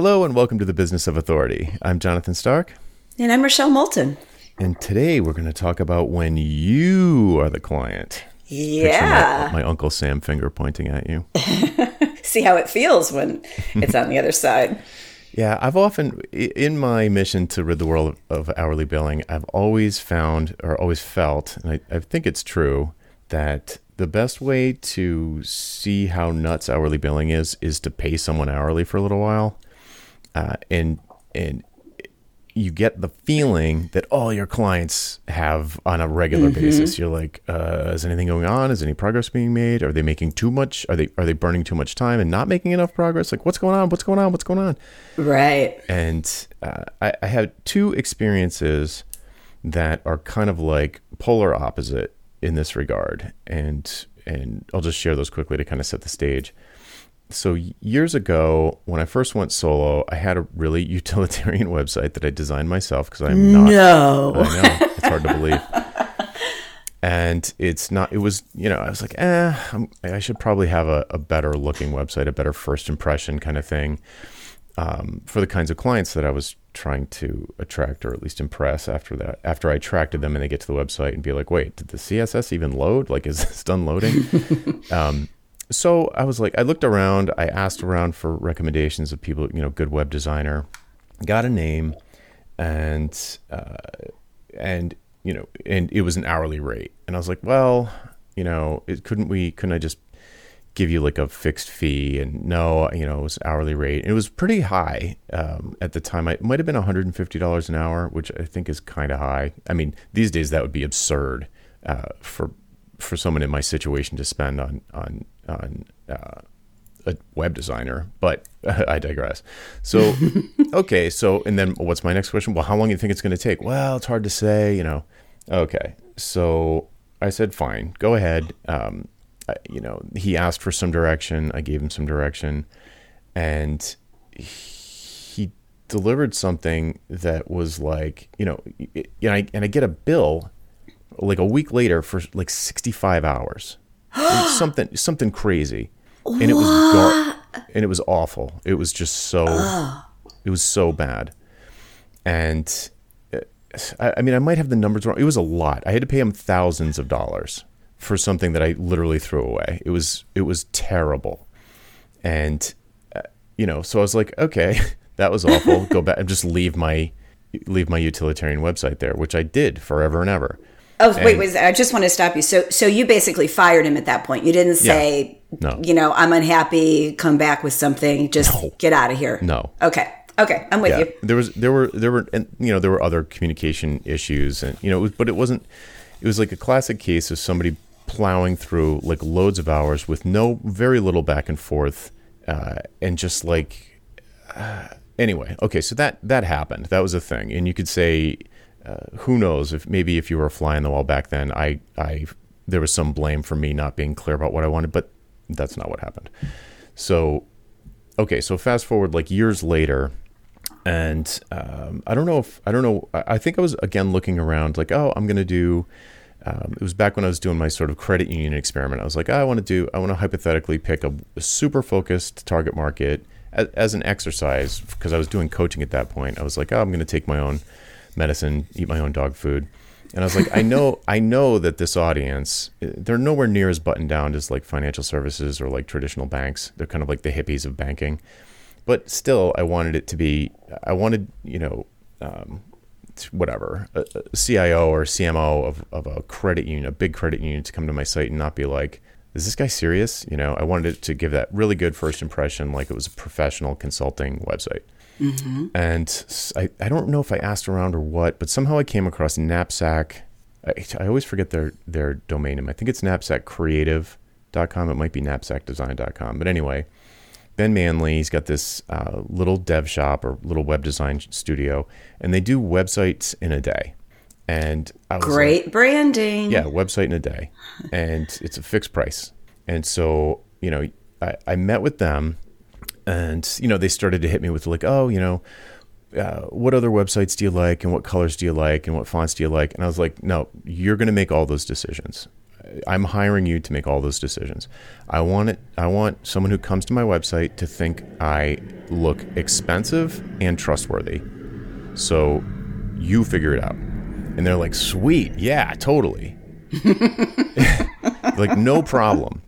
Hello and welcome to the Business of Authority. I'm Jonathan Stark. And I'm Rochelle Moulton. And today we're going to talk about when you are the client. Yeah. My, my, Uncle Sam finger pointing at you. See how it feels when it's on the other side. Yeah, I've often, in my mission to rid the world of hourly billing, I've always found or always felt, and I, I think it's true, that the best way to see how nuts hourly billing is is to pay someone hourly for a little while, uh, and and you get the feeling that all your clients have on a regular mm-hmm. basis. You're like, uh, is anything going on? Is any progress being made? Are they making too much? Are they are they burning too much time and not making enough progress? Like, what's going on? What's going on? What's going on? Right. And uh, I, I had two experiences that are kind of like polar opposite in this regard, and and I'll just share those quickly to kind of set the stage so years ago when i first went solo i had a really utilitarian website that i designed myself because i'm not no. I know. It's hard to believe. And it's not it was you know i was like eh I'm, i should probably have a, a, better looking website a better first impression kind of thing um, for the kinds of clients that i was trying to attract or at least impress after that after i attracted them and they get to the website and be like wait did the css even load? Like is this done loading um, so I was like, I looked around, I asked around for recommendations of people, you know, good web designer, got a name, and uh, and you know, and it was an hourly rate, and I was like, well, you know, it, couldn't we? Couldn't I just give you like a fixed fee? And no, you know, it was hourly rate. It was pretty high um, at the time. It might have been one hundred and fifty dollars an hour, which I think is kind of high. I mean, these days that would be absurd uh, for for someone in my situation to spend on on on uh, a web designer, but I digress. So, okay, so and then what's my next question? Well, how long do you think it's going to take? Well, it's hard to say, you know. Okay, so I said, fine, go ahead. Um, I, you know, he asked for some direction. I gave him some direction, and he delivered something that was like, you know, it, and I and I get a bill like a week later for like 65 hours. something something crazy. And it was and it was awful. It was just so Ugh. it was so bad. And uh, I, I mean I might have the numbers wrong. It was a lot. I had to pay him thousands of dollars for something that I literally threw away. It was it was terrible. And uh, you know, so I was like, okay, that was awful. Go back and just leave my leave my utilitarian website there, which I did forever and ever. Oh and, wait, wait! I just want to stop you. So, so you basically fired him at that point. You didn't say, yeah, no. you know, I'm unhappy. Come back with something. Just no. get out of here. No. Okay. Okay, I'm with yeah. you. There was, there were, there were, and you know, there were other communication issues, and you know, it was, but it wasn't. It was like a classic case of somebody plowing through like loads of hours with no, very little back and forth, uh, and just like. Uh, anyway, okay, so that that happened. That was a thing, and you could say uh, who knows if maybe if you were a fly on the wall back then, I, I, there was some blame for me not being clear about what I wanted, but that's not what happened. So, okay, so fast forward like years later, and um, I don't know if I don't know. I think I was again looking around, like, oh, I'm gonna do. Um, it was back when I was doing my sort of credit union experiment. I was like, oh, I want to do. I want to hypothetically pick a, a super focused target market as, as an exercise because I was doing coaching at that point. I was like, oh, I'm to take my own medicine, eat my own dog food. And I was like, I know, I know that this audience, they're nowhere near as buttoned down as like financial services or like traditional banks. They're kind of like the hippies of banking. But still, I wanted it to be, I wanted, you know, um, whatever, a, CIO or CMO of, of a credit union, a big credit union to come to my site and not be like, is this guy serious? You know, I wanted it to give that really good first impression, like it was a professional consulting website. Mm-hmm. And I, I don't know if I asked around or what, but somehow I came across Knapsack. I, I always forget their, their domain name. I think it's knapsackcreative.com. It might be knapsackdesign.com. But anyway, Ben Manley, he's got this uh, little dev shop or little web design studio, and they do websites in a day. And great like, branding. Yeah, website in a day. And it's a fixed price. And so, you know, I, I met with them and you know they started to hit me with like oh you know uh, what other websites do you like and what colors do you like and what fonts do you like and i was like no you're going to make all those decisions I'm hiring you to make all those decisions. I want it. I want someone who comes to my website to think I look expensive and trustworthy. So you figure it out. And they're like, sweet, yeah, totally. like no problem.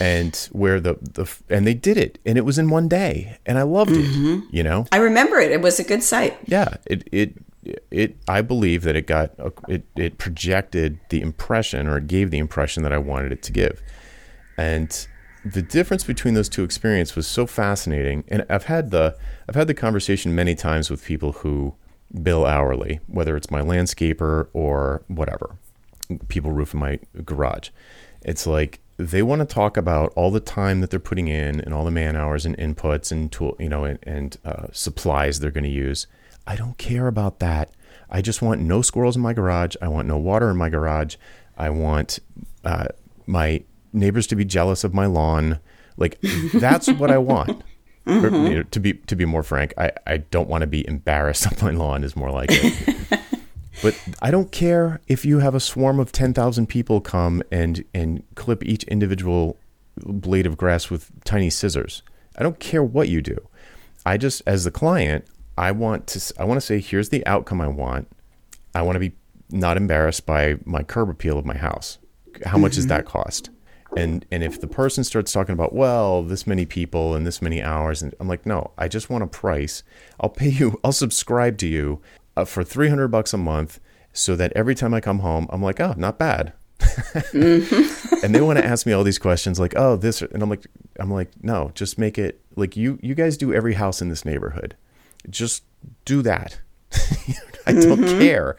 And where the the and they did it, and it was in one day, and I loved mm-hmm. it. You know, I remember it. It was a good site. Yeah, it it it I believe that it got it it projected the impression or it gave the impression that I wanted it to give. And the difference between those two experiences was so fascinating. And I've had the I've had the conversation many times with people who bill hourly, whether it's my landscaper or whatever. People roofing my garage. It's like they want to talk about all the time that they're putting in and all the man hours and inputs and tool, you know, and, and uh, supplies they're going to use. I don't care about that. I just want no squirrels in my garage. I want no water in my garage. I want uh, my neighbors to be jealous of my lawn. Like that's what I want. Mm-hmm. Or, you know, to be to be more frank, I, I don't want to be embarrassed of my lawn is more like it. but I don't care if you have a swarm of ten thousand people come and and clip each individual blade of grass with tiny scissors. I don't care what you do. I just as the client, I want to I want to say here's the outcome I want. I want to be not embarrassed by my curb appeal of my house. How much mm-hmm. does that cost? And and if the person starts talking about well this many people and this many hours and I'm like no I just want a price. I'll pay you. I'll subscribe to you uh, for 300 bucks a month so that every time I come home I'm like oh not bad. mm-hmm. and they want to ask me all these questions like oh this and I'm like I'm like no just make it like you you guys do every house in this neighborhood just do that. I don't mm-hmm. care.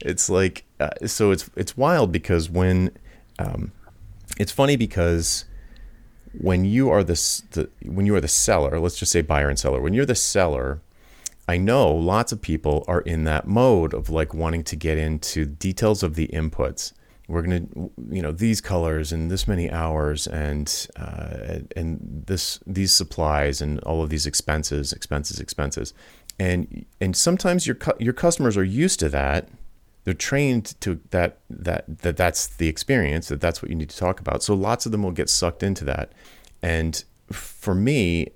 It's like uh, so it's it's wild because when um, it's funny because when you are the, the when you are the seller, let's just say buyer and seller. When you're the seller, I know lots of people are in that mode of like wanting to get into details of the inputs. We're gonna, you know, these colors and this many hours and uh, and this these supplies and all of these expenses, expenses, expenses. And and sometimes your your customers are used to that. They're trained to that that that that's the experience that that's what you need to talk about. So lots of them will get sucked into that. And for me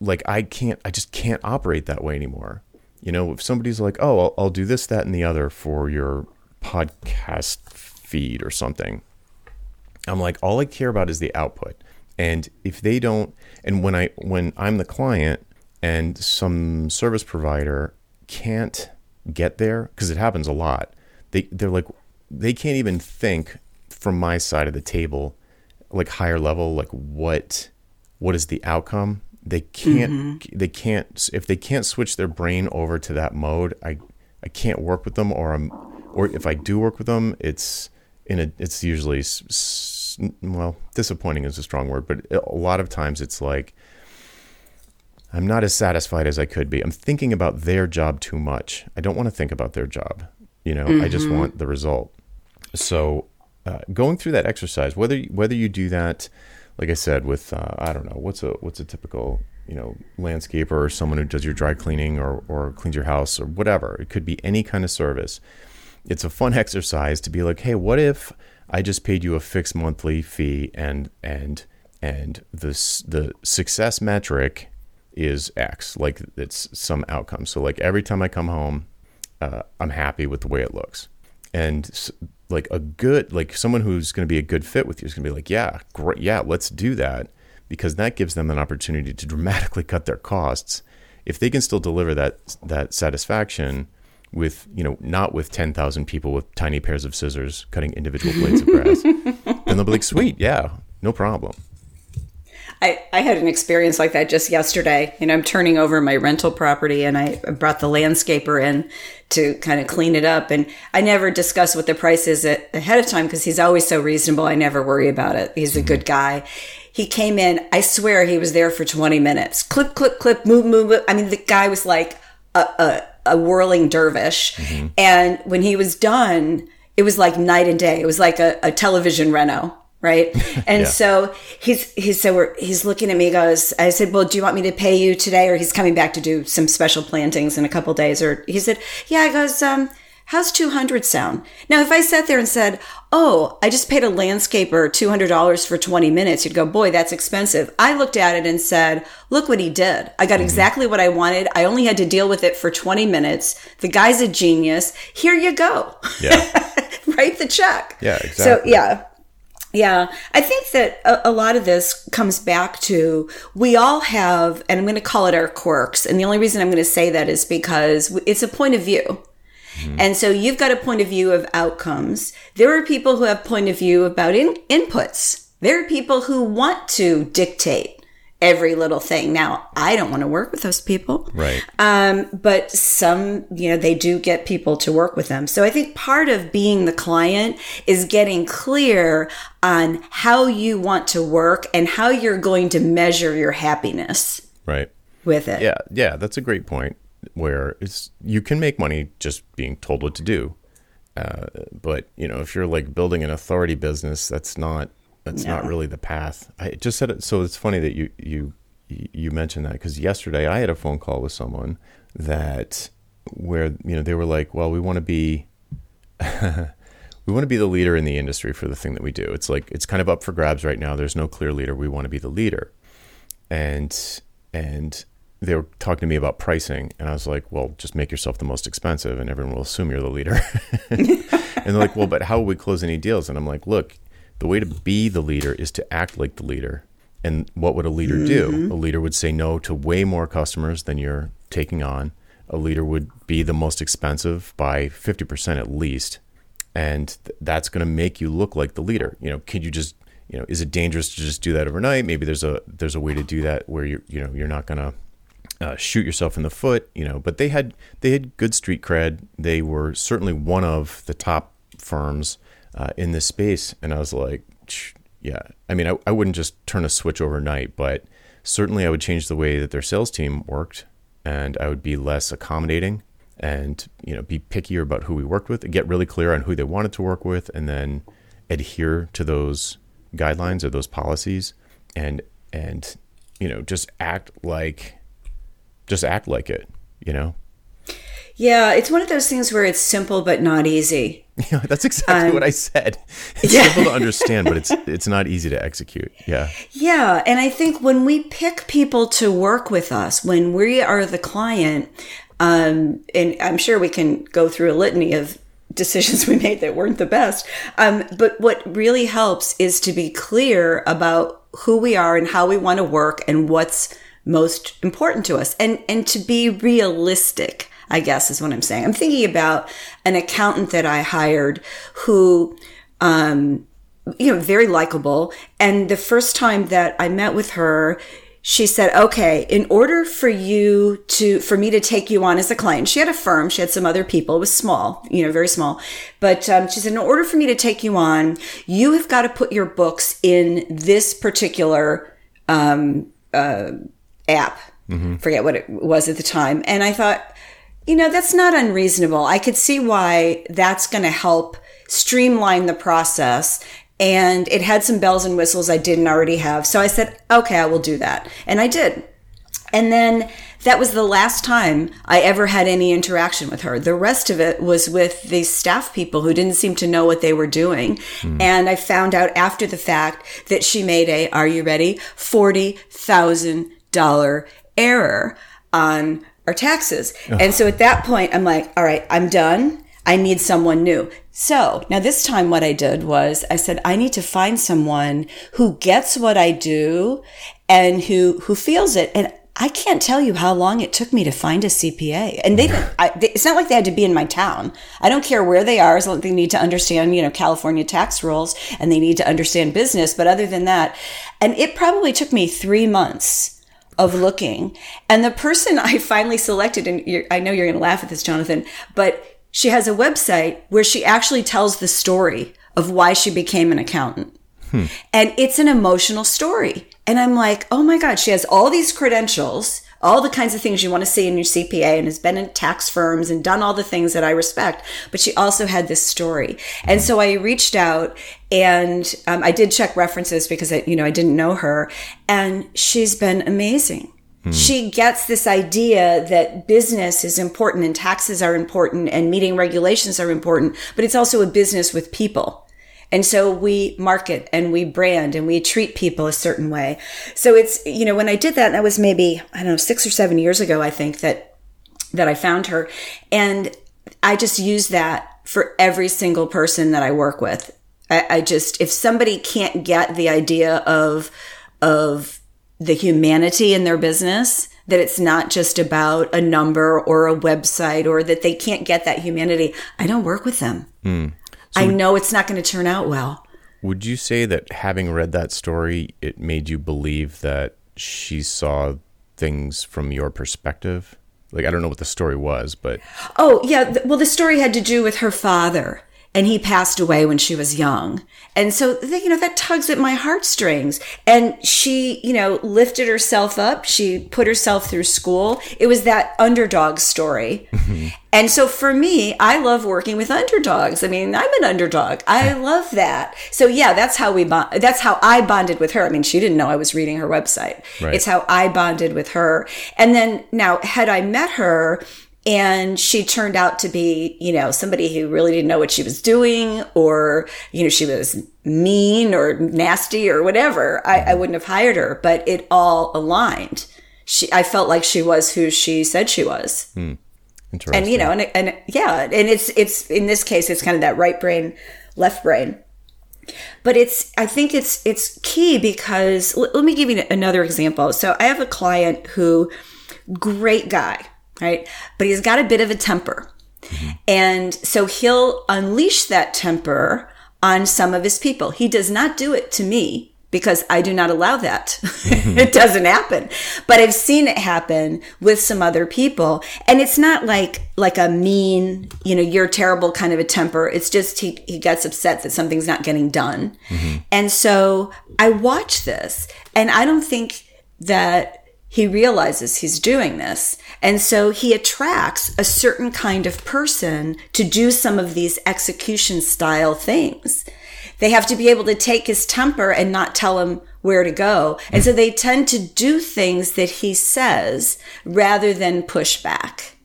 like i can't i just can't operate that way anymore you know if somebody's like oh i'll, I'll do this that and the other for your podcast feed or something i'm like all i care about is the output and if they don't and when i when i'm the client and some service provider can't get there because it happens a lot. They they're like they can't even think from my side of the table like higher level like what what is the outcome they can't mm-hmm. they can't if they can't switch their brain over to that mode i i can't work with them or i'm or if i do work with them it's in a it's usually well disappointing is a strong word but a lot of times it's like I'm not as satisfied as I could be. I'm thinking about their job too much. I don't want to think about their job. You know, mm-hmm. I just mm-hmm. want the result. So, uh, going through that exercise, whether whether you do that, like I said, with uh, I don't know what's a what's a typical you know landscaper or someone who does your dry cleaning or or cleans your house or whatever. It could be any kind of service. It's a fun exercise to be like, hey, what if I just paid you a fixed monthly fee and and and the the success metric is X, like it's some outcome. So like every time I come home, uh, I'm happy with the way it looks, and like a good like someone who's going to be a good fit with you is going to be like, yeah, great, yeah, let's do that because that gives them an opportunity to dramatically cut their costs. If they can still deliver that that satisfaction with you know not with 10,000 people with tiny pairs of scissors cutting individual blades of grass, then they'll be like, sweet, yeah, no problem. I, I had an experience like that just yesterday. You know, I'm turning over my rental property and I brought the landscaper in to kind of clean it up. And I never discuss what the price is ahead of time because he's always so reasonable. I never worry about it. He's a good guy. He came in, I swear he was there for 20 minutes. Clip, clip, clip, move, move. move. I mean, the guy was like a, a, a whirling dervish. Mm-hmm. And when he was done, it was like night and day. It was like a, a television reno right? And yeah. so he's he's so we're, he's looking at me. Goes, I said, well, do you want me to pay you today, or he's coming back to do some special plantings in a couple days? Or he said, yeah. I goes, um, How's 200 sound? Now, if I sat there and said, Oh, I just paid a landscaper $200 for 20 minutes, you'd go, Boy, that's expensive. I looked at it and said, Look what he did. I got mm-hmm. exactly what I wanted. I only had to deal with it for 20 minutes. The guy's a genius. Here you go. Yeah. Write the check. Yeah, exactly. So, yeah. Yeah, I think that a, a, lot of this comes back to we all have, and I'm going to call it our quirks. And the only reason I'm going to say that is because it's a point of view. Mm-hmm. And so you've got a point of view of outcomes. There are people who have point of view about in- inputs. There are people who want to dictate every little thing. Now, I don't want to work with those people. Right. Um, but some, you know, they do get people to work with them. So I think part of being the client is getting clear on how you want to work and how you're going to measure your happiness. Right. With it. Yeah. Yeah. That's a great point where it's you can make money just being told what to do. Uh, but you know, if you're like building an authority business, that's not that's no. not really the path. I just said it. So it's funny that you you you mentioned that because yesterday I had a phone call with someone that where you know they were like, well, we want to be. we want to be the leader in the industry for the thing that we do. It's like it's kind of up for grabs right now. There's no clear leader. We want to be the leader. And and they were talking to me about pricing and I was like, well, just make yourself the most expensive and everyone will assume you're the leader. and they're like, well, but how will we close any deals? And I'm like, look, the way to be the leader is to act like the leader. And what would a leader mm-hmm. do? A leader would say no to way more customers than you're taking on. A leader would be the most expensive by 50% at least. And th- that's going to make you look like the leader. You know, could you just, you know, is it dangerous to just do that overnight? Maybe there's a there's a way to do that where you you know, you're not going to uh, shoot yourself in the foot, you know. But they had they had good street cred. They were certainly one of the top firms uh, in this space, and I was like, yeah. I mean, I, I wouldn't just turn a switch overnight, but certainly I would change the way that their sales team worked, and I would be less accommodating, and you know, be pickier about who we worked with, and get really clear on who they wanted to work with, and then adhere to those guidelines or those policies, and and you know, just act like just act like it, you know? Yeah, it's one of those things where it's simple but not easy. Yeah, that's exactly um, what I said. It's yeah. simple to understand, but it's it's not easy to execute. Yeah. Yeah, and I think when we pick people to work with us, when we are the client, um, and I'm sure we can go through a litany of decisions we made that weren't the best. Um, but what really helps is to be clear about who we are and how we want to work and what's most important to us and and to be realistic i guess is what i'm saying i'm thinking about an accountant that i hired who um you know very likable and the first time that i met with her she said okay in order for you to for me to take you on as a client she had a firm she had some other people it was small you know very small but um, she said in order for me to take you on you have got to put your books in this particular um, uh, app. Mm-hmm. Forget what it was at the time. And I thought, you know, that's not unreasonable. I could see why that's going to help streamline the process. And it had some bells and whistles I didn't already have. So I said, okay, I will do that. And I did. And then that was the last time I ever had any interaction with her. The rest of it was with the staff people who didn't seem to know what they were doing. Mm. And I found out after the fact that she made a, are you ready? 40,000 dollar error on our taxes. And so at that point, I'm like, all right, I'm done. I need someone new. So now this time what I did was I said, I need to find someone who gets what I do and who, who feels it. And I can't tell you how long it took me to find a CPA. And they, I, they, it's not like they had to be in my town. I don't care where they are, as long as they need to understand, you know, California tax rules and they need to understand business. But other than that, and it probably took me three months of looking. And the person I finally selected, and I know you're going to laugh at this, Jonathan, but she has a website where she actually tells the story of why she became an accountant. Hmm. And it's an emotional story. And I'm like, oh my God, she has all these credentials all the kinds of things you want to see in your CPA and has been in tax firms and done all the things that I respect. But she also had this story. And so I reached out and um, I did check references because I, you know, I didn't know her and she's been amazing. She gets this idea that business is important and taxes are important and meeting regulations are important, but it's also a business with people. And so we market and we brand and we treat people a certain way. So it's, you know, when I did that, that was maybe, I don't know, six or seven years ago, I think that, that I found her. And I just use that for every single person that I work with. I, I just, if somebody can't get the idea of, of the humanity in their business, that it's not just about a number or a website or that they can't get that humanity, I don't work with them. Mm. I know it's not going to turn out well. Would you say that having read that story, it made you believe that she saw things from your perspective? Like, I don't know what the story was, but. Oh, yeah. Well, the story had to do with her father, and he passed away when she was young. And so, you know, that tugs at my heartstrings. And she, you know, lifted herself up. She put herself through school. It was that underdog story. Mm-hmm. And so for me, I love working with underdogs. I mean, I'm an underdog. I love that. So yeah, that's how we bond. That's how I bonded with her. I mean, she didn't know I was reading her website. Right. It's how I bonded with her. And then now, had I met her and she turned out to be, you know, somebody who really didn't know what she was doing or, you know, she was mean or nasty or whatever, I, I wouldn't have hired her, but it all aligned. She, I felt like she was who she said she was. Interesting. and you know and, and yeah and it's it's in this case it's kind of that right brain left brain. But it's i think it's it's key because l- let me give you another example. So i have a client who great guy right but he's got a bit of a temper and so he'll unleash that temper on some of his people he does not do it to me because I do not allow that. it doesn't happen. But I've seen it happen with some other people. And it's not like like a mean, you know, you're terrible kind of a temper. It's just he, he gets upset that something's not getting done. And so I watch this and I don't think that he realizes he's doing this. And so he attracts a certain kind of person to do some of these execution style things. They have to be able to take his temper and not tell him where to go. And so they tend to do things that he says rather than push back.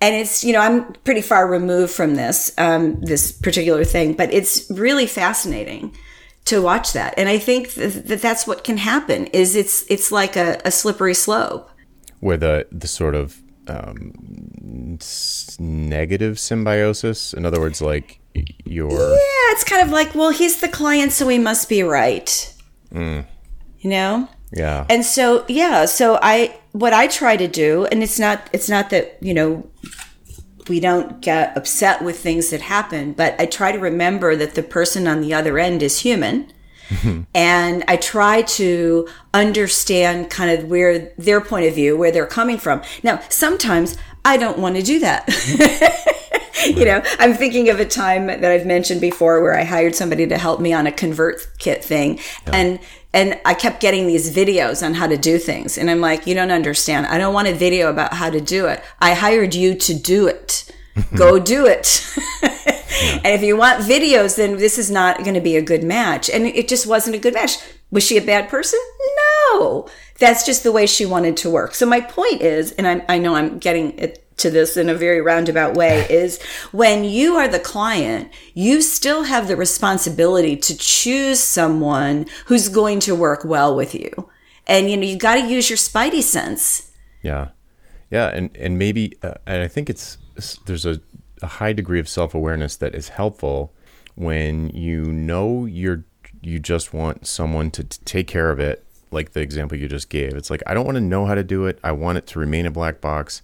And it's, you know, I'm pretty far removed from this, um, this particular thing, but it's really fascinating to watch that. And I think that that's what can happen is it's, it's like a, a slippery slope. where the the sort of um, negative symbiosis. In other words, like your Yeah, it's kind of like, well, he's the client, so he must be right. Mm. You know? yeah, And so, yeah, so I, what I try to do, and it's not, it's not that, you know, we don't get upset with things that happen, but I try to remember that the person on the other end is human. Mm-hmm. and I try to understand kind of where their point of view, where they're coming from. Now, sometimes I don't want to do that. you know, I'm thinking of a time that I've mentioned before where I hired somebody to help me on a convert kit thing. And and I kept getting these videos on how to do things. And I'm like, you don't understand. I don't want a video about how to do it. I hired you to do it. Go do it. And if you want videos, then this is not going to be a good match. And it just wasn't a good match. Was she a bad person? No. That's just the way she wanted to work. So my point is, and I, I know I'm getting it to this in a very roundabout way, is when you are the client, you still have the responsibility to choose someone who's going to work well with you. And you know, you got to use your spidey sense. yeah, yeah, and and maybe uh, and I think it's there's a, a high degree of self awareness that is helpful when you know you're you just want someone to t- take care of it. Like the example you just gave, it's like I don't want to know how to do it. I want it to remain a black box.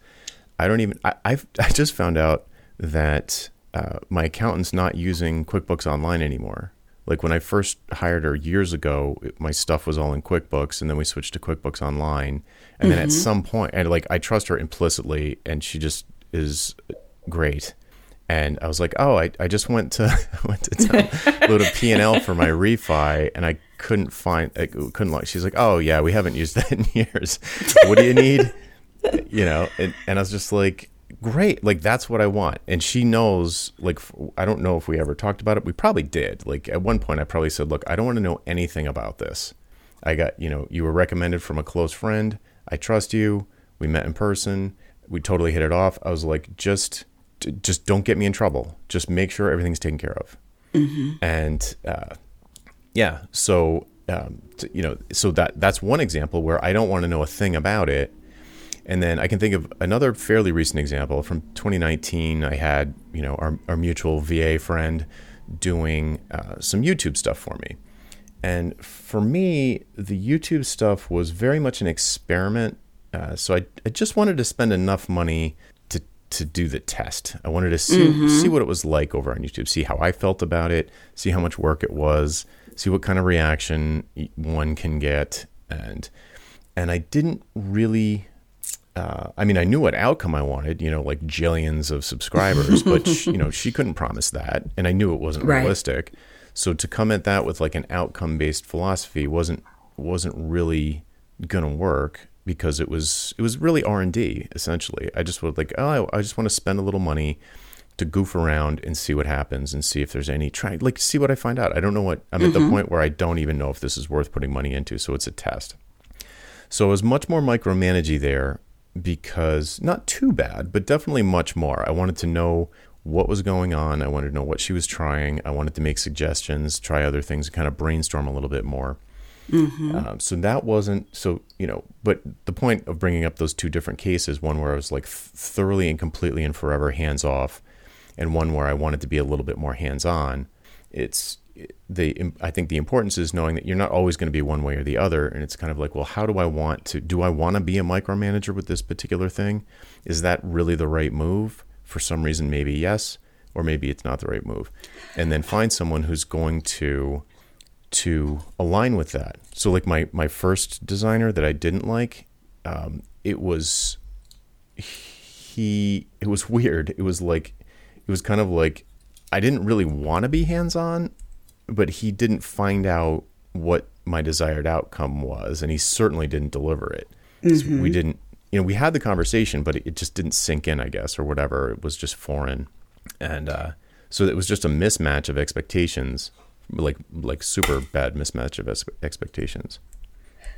I don't even. I I've, I just found out that uh, my accountant's not using QuickBooks Online anymore. Like when I first hired her years ago, it- my stuff was all in QuickBooks, and then we switched to QuickBooks Online. And then at some point, and like I trust her implicitly, and she just is great. And I was like, oh, I, I just went to went to download a P and L for my refi, and I couldn't find, I couldn't like. She's like, oh yeah, we haven't used that in years. what do you need? You know and, and i was just like great like that's what i want and she knows like I don't know if we ever talked about it we probably did like at one point i probably said look i don't want to know anything about this i got you know you were recommended from a close friend I trust you. We met in person. We totally hit it off. I was like, just, just don't get me in trouble. Just make sure everything's taken care of. And uh, yeah, so um, you know, so that that's one example where I don't want to know a thing about it. And then I can think of another fairly recent example from 2019. I had you know our, our mutual VA friend doing uh, some YouTube stuff for me. And for me, the YouTube stuff was very much an experiment. Uh, so I, I just wanted to spend enough money to, to do the test. I wanted to see, see what it was like over on YouTube, see how I felt about it, see how much work it was, see what kind of reaction one can get. And, and I didn't really uh, I mean, I knew what outcome I wanted, you know, like jillions of subscribers, but sh- you know, she couldn't promise that, and I knew it wasn't Right. realistic. So to come at that with like an outcome-based philosophy wasn't wasn't really gonna work because it was it was really R and D essentially. I just would like, oh, I, I just want to spend a little money to goof around and see what happens and see if there's any try like see what I find out. I don't know what I'm at the point where I don't even know if this is worth putting money into, so it's a test. So it was much more micromanagey there because not too bad, but definitely much more. I wanted to know what was going on. I wanted to know what she was trying. I wanted to make suggestions, try other things, kind of brainstorm a little bit more. Um, so that wasn't so you know. But the point of bringing up those two different cases, one where I was like th- thoroughly and completely and forever hands off, and one where I wanted to be a little bit more hands on. It's the I think the importance is knowing that you're not always going to be one way or the other, and it's kind of like, well, how do I want to? Do I want to be a micromanager with this particular thing? Is that really the right move? For some reason, maybe yes, or maybe it's not the right move, and then find someone who's going to to align with that. So, like my my first designer that I didn't like, um, it was he. It was weird. It was like it was kind of like I didn't really want to be hands on, but he didn't find out what my desired outcome was, and he certainly didn't deliver it. 'Cause We didn't, you know, we had the conversation, but it just didn't sink in, I guess, or whatever. It was just foreign, and uh, so it was just a mismatch of expectations, like like super bad mismatch of ex- expectations.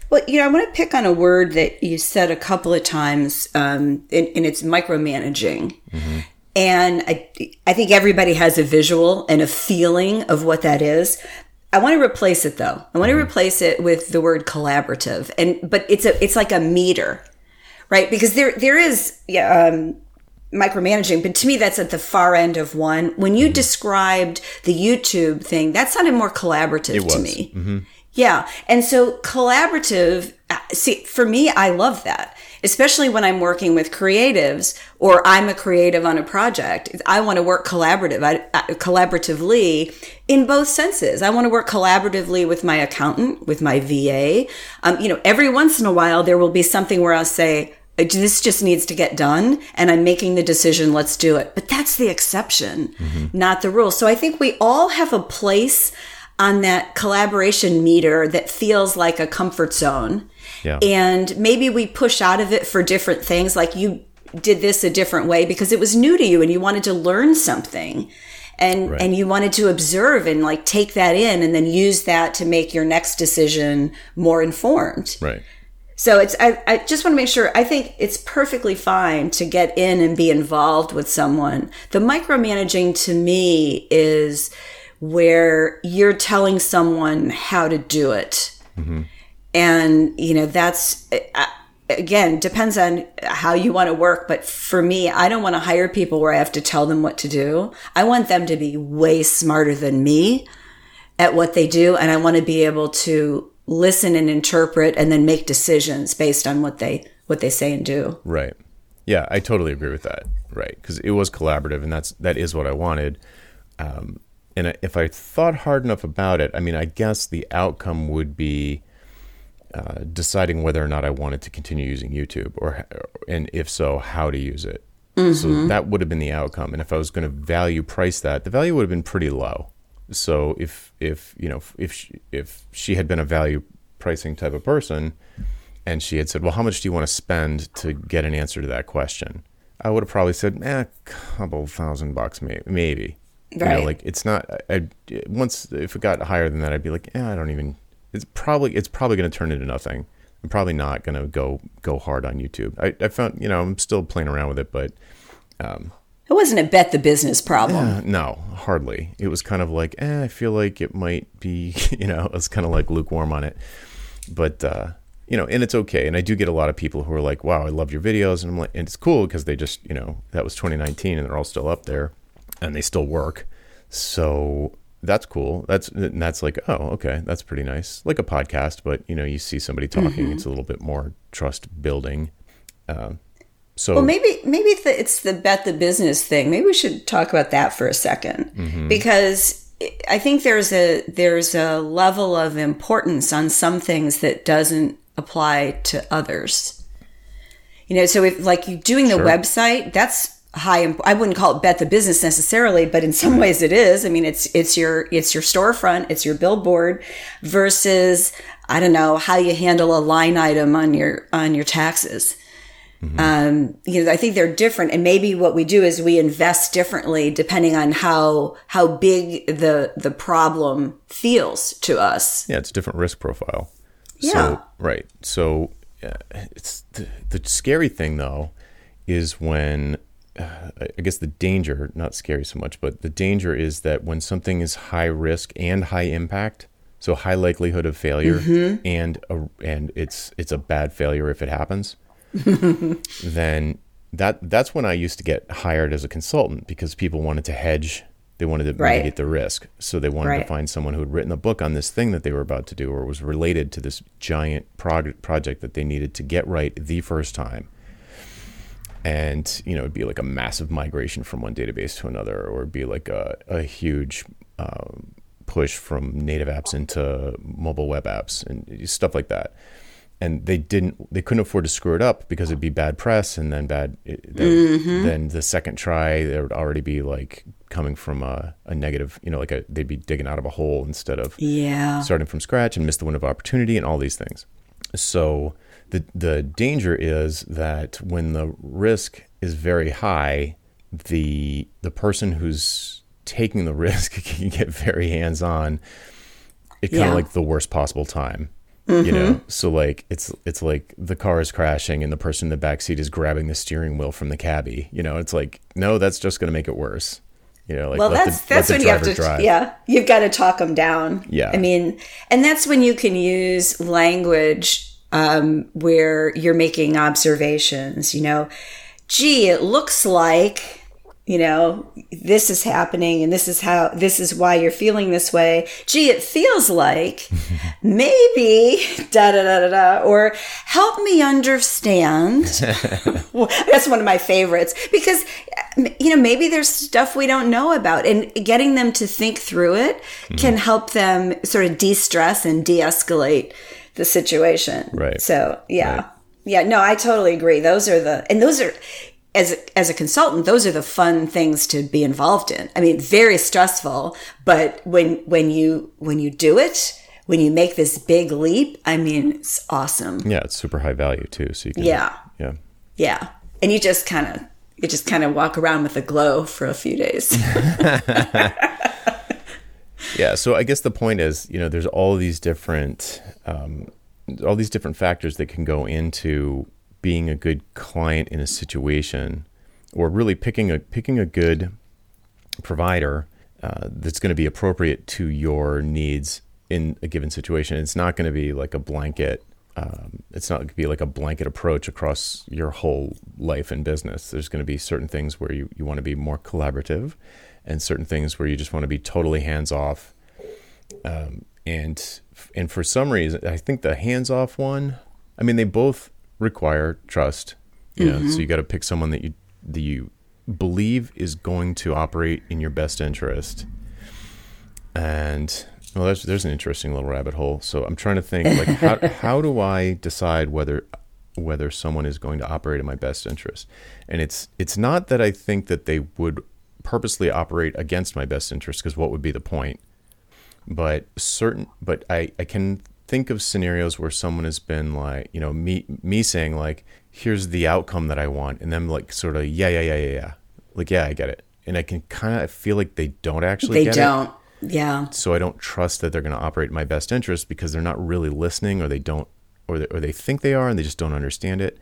Well, you know, I want to pick on a word that you said a couple of times, um, and, and it's micromanaging. And I, I think everybody has a visual and a feeling of what that is. I want to replace it though. I want to replace it with the word collaborative, and but it's a it's like a meter, right? Because there there is yeah, um, micromanaging, but to me that's at the far end of one. When you described the YouTube thing, that sounded more collaborative to me. Yeah. And so collaborative, uh, see, for me, I love that, especially when I'm working with creatives or I'm a creative on a project. I want to work collaborative, I, uh, collaboratively in both senses. I want to work collaboratively with my accountant, with my VA. Um, you know, every once in a while, there will be something where I'll say, this just needs to get done and i'm making the decision let's do it but that's the exception not the rule so i think we all have a place on that collaboration meter that feels like a comfort zone Yeah. and maybe we push out of it for different things like you did this a different way because it was new to you and you wanted to learn something and Right. and you wanted to observe and like take that in and then use that to make your next decision more informed Right. so it's I, I just want to make sure I think it's perfectly fine to get in and be involved with someone. The micromanaging to me is where you're telling someone how to do it. Mm-hmm. And you know that's again depends on how you want to work but for me I don't want to hire people where I have to tell them what to do. I want them to be way smarter than me at what they do and I want to be able to listen and interpret and then make decisions based on what they what they say and do. Right. Yeah, I totally agree with that. Right, because it was collaborative, and that's that is what I wanted. Um, and if I thought hard enough about it, I mean, I guess the outcome would be uh, deciding whether or not I wanted to continue using YouTube, or and if so, how to use it. So that would have been the outcome. And if I was going to value price that, the value would have been pretty low. So if if you know if she, if she had been a value pricing type of person, and she had said, "Well, how much do you want to spend to get an answer to that question?" I would have probably said, "Eh, a couple thousand bucks, maybe." Maybe. You know, like it's not. I, I once if it got higher than that, I'd be like, "Yeah, I don't even." It's probably it's probably going to turn into nothing. I'm probably not going to go go hard on YouTube. I, I found, you know, I'm still playing around with it, but It wasn't a bet the business problem. uh, no, hardly. It was kind of like, eh, I feel like it might be, you know, I was kind of like lukewarm on it. But, uh, you know, and it's okay. And I do get a lot of people who are like, wow, I love your videos. And I'm like, and it's cool because they just, you know, that was 2019 and they're all still up there and they still work. So that's cool. That's, and that's like, oh, okay, that's pretty nice. Like a podcast, but, you know, you see somebody talking, it's a little bit more trust building. Um, so Well, maybe maybe the, it's the bet the business thing. Maybe we should talk about that for a 2nd because I think there's a there's a level of importance on some things that doesn't apply to others. You know, so if like you doing the Sure. website, that's high. imp- I wouldn't call it bet the business necessarily, but in some ways it is. I mean, it's it's your it's your storefront, it's your billboard, versus I don't know how you handle a line item on your on your taxes um, you know, I think they're different. And maybe what we do is we invest differently depending on how, how big the, the problem feels to us. Yeah, it's a different risk profile. Yeah. So, right. So uh, it's the, the scary thing though is when Uh, I guess the danger, not scary so much, but the danger is that when something is high risk and high impact, so high likelihood of failure mm-hmm. and a, and it's it's a bad failure if it happens, then that that's when I used to get hired as a consultant because people wanted to hedge, they wanted to Right. mitigate the risk, so they wanted to find someone who had written a book on this thing that they were about to do or was related to this giant prog- project that they needed to get right the first time. And you know, it'd be like a massive migration from one database to another, or it'd be like a, a huge um, push from native apps into mobile web apps and stuff like that. And they didn't they couldn't afford to screw it up because it'd be bad press and then bad then, then the second try there would already be like coming from a, a negative you know like a they'd be digging out of a hole instead of Yeah. starting from scratch and miss the window of opportunity and all these things. So the the danger is that when the risk is very high the the person who's taking the risk can get very hands on at kind of Yeah. like the worst possible time you know mm-hmm. so like it's it's like the car is crashing and the person in the back seat is grabbing the steering wheel from the cabbie you know it's like no that's just going to make it worse you know like well, let that's the, that's when you have to, drive. yeah, you've got to talk them down. Yeah. I mean, and that's when you can use language um, where you're making observations. You know, gee, it looks like you know this is happening, and this is how this is why you're feeling this way. Gee, it feels like maybe da da da da da, or help me understand. That's one of my favorites because you know maybe there's stuff we don't know about and getting them to think through it Mm-hmm. can help them sort of de-stress and de-escalate the situation Right. so yeah Right. yeah no i totally agree those are the and those are as as a consultant those are the fun things to be involved in i mean very stressful but when when you when you do it when you make this big leap i mean it's awesome yeah it's super high value too so you can Yeah. yeah Yeah. And you just kind of you just kind of walk around with a glow for a few days. Yeah, so I guess the point is, you know, there's all these different, um, all these different factors that can go into being a good client in a situation, or really picking a picking a good provider uh, that's going to be appropriate to your needs in a given situation. It's not going to be like a blanket. Um, it's not going to be like a blanket approach across your whole life and business. There's going to be certain things where you, you want to be more collaborative, and certain things where you just want to be totally hands off. Um, and and for some reason, I think the hands off one. I mean, they both require trust. You know, so you got to pick someone that you that you believe is going to operate in your best interest. And well, there's there's an interesting little rabbit hole. So I'm trying to think like how how do I decide whether whether someone is going to operate in my best interest? And it's it's not that I think that they would purposely operate against my best interest because what would be the point? But certain but I I can think of scenarios where someone has been like, you know, me me saying like, here's the outcome that I want, and them like sort of yeah yeah yeah yeah yeah, like yeah I get it, and I can kind of feel like they don't actually they don't. Yeah. so I don't trust that they're going to operate in my best interest because they're not really listening or they don't or they, or they think they are and they just don't understand it.